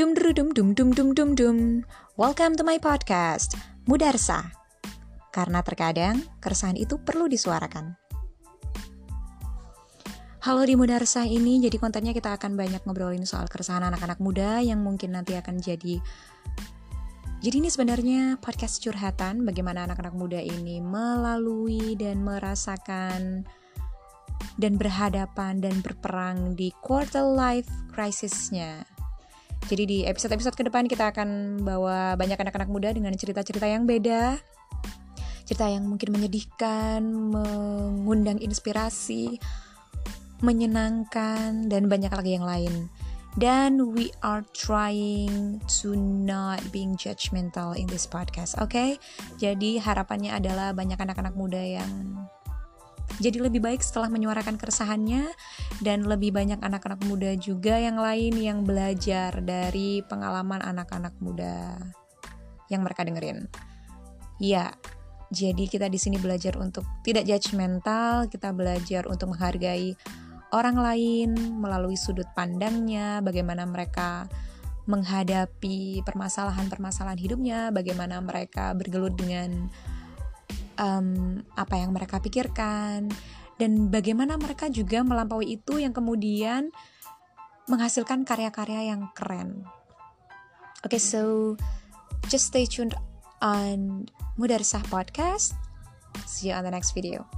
Dum dum dum dum dum dum dum. Welcome to my podcast, Mudarsa. Karena terkadang keresahan itu perlu disuarakan. Halo di Mudarsa ini, jadi kontennya kita akan banyak ngobrolin soal keresahan anak-anak muda yang mungkin nanti akan jadi jadi ini sebenarnya podcast curhatan bagaimana anak-anak muda ini melalui dan merasakan dan berhadapan dan berperang di quarter life crisisnya. Jadi di episode-episode ke depan kita akan bawa banyak anak-anak muda dengan cerita-cerita yang beda. Cerita yang mungkin menyedihkan, mengundang inspirasi, menyenangkan, dan banyak lagi yang lain. Dan we are trying to not being judgmental in this podcast, oke? Okay? Jadi harapannya adalah banyak anak-anak muda yang jadi lebih baik setelah menyuarakan keresahannya dan lebih banyak anak-anak muda juga yang lain yang belajar dari pengalaman anak-anak muda yang mereka dengerin. Ya, jadi kita di sini belajar untuk tidak judgmental, kita belajar untuk menghargai orang lain melalui sudut pandangnya, bagaimana mereka menghadapi permasalahan-permasalahan hidupnya, bagaimana mereka bergelut dengan um, apa yang mereka pikirkan dan bagaimana mereka juga melampaui itu yang kemudian menghasilkan karya-karya yang keren. Oke, okay, so just stay tuned on Mudarsah Podcast. See you on the next video.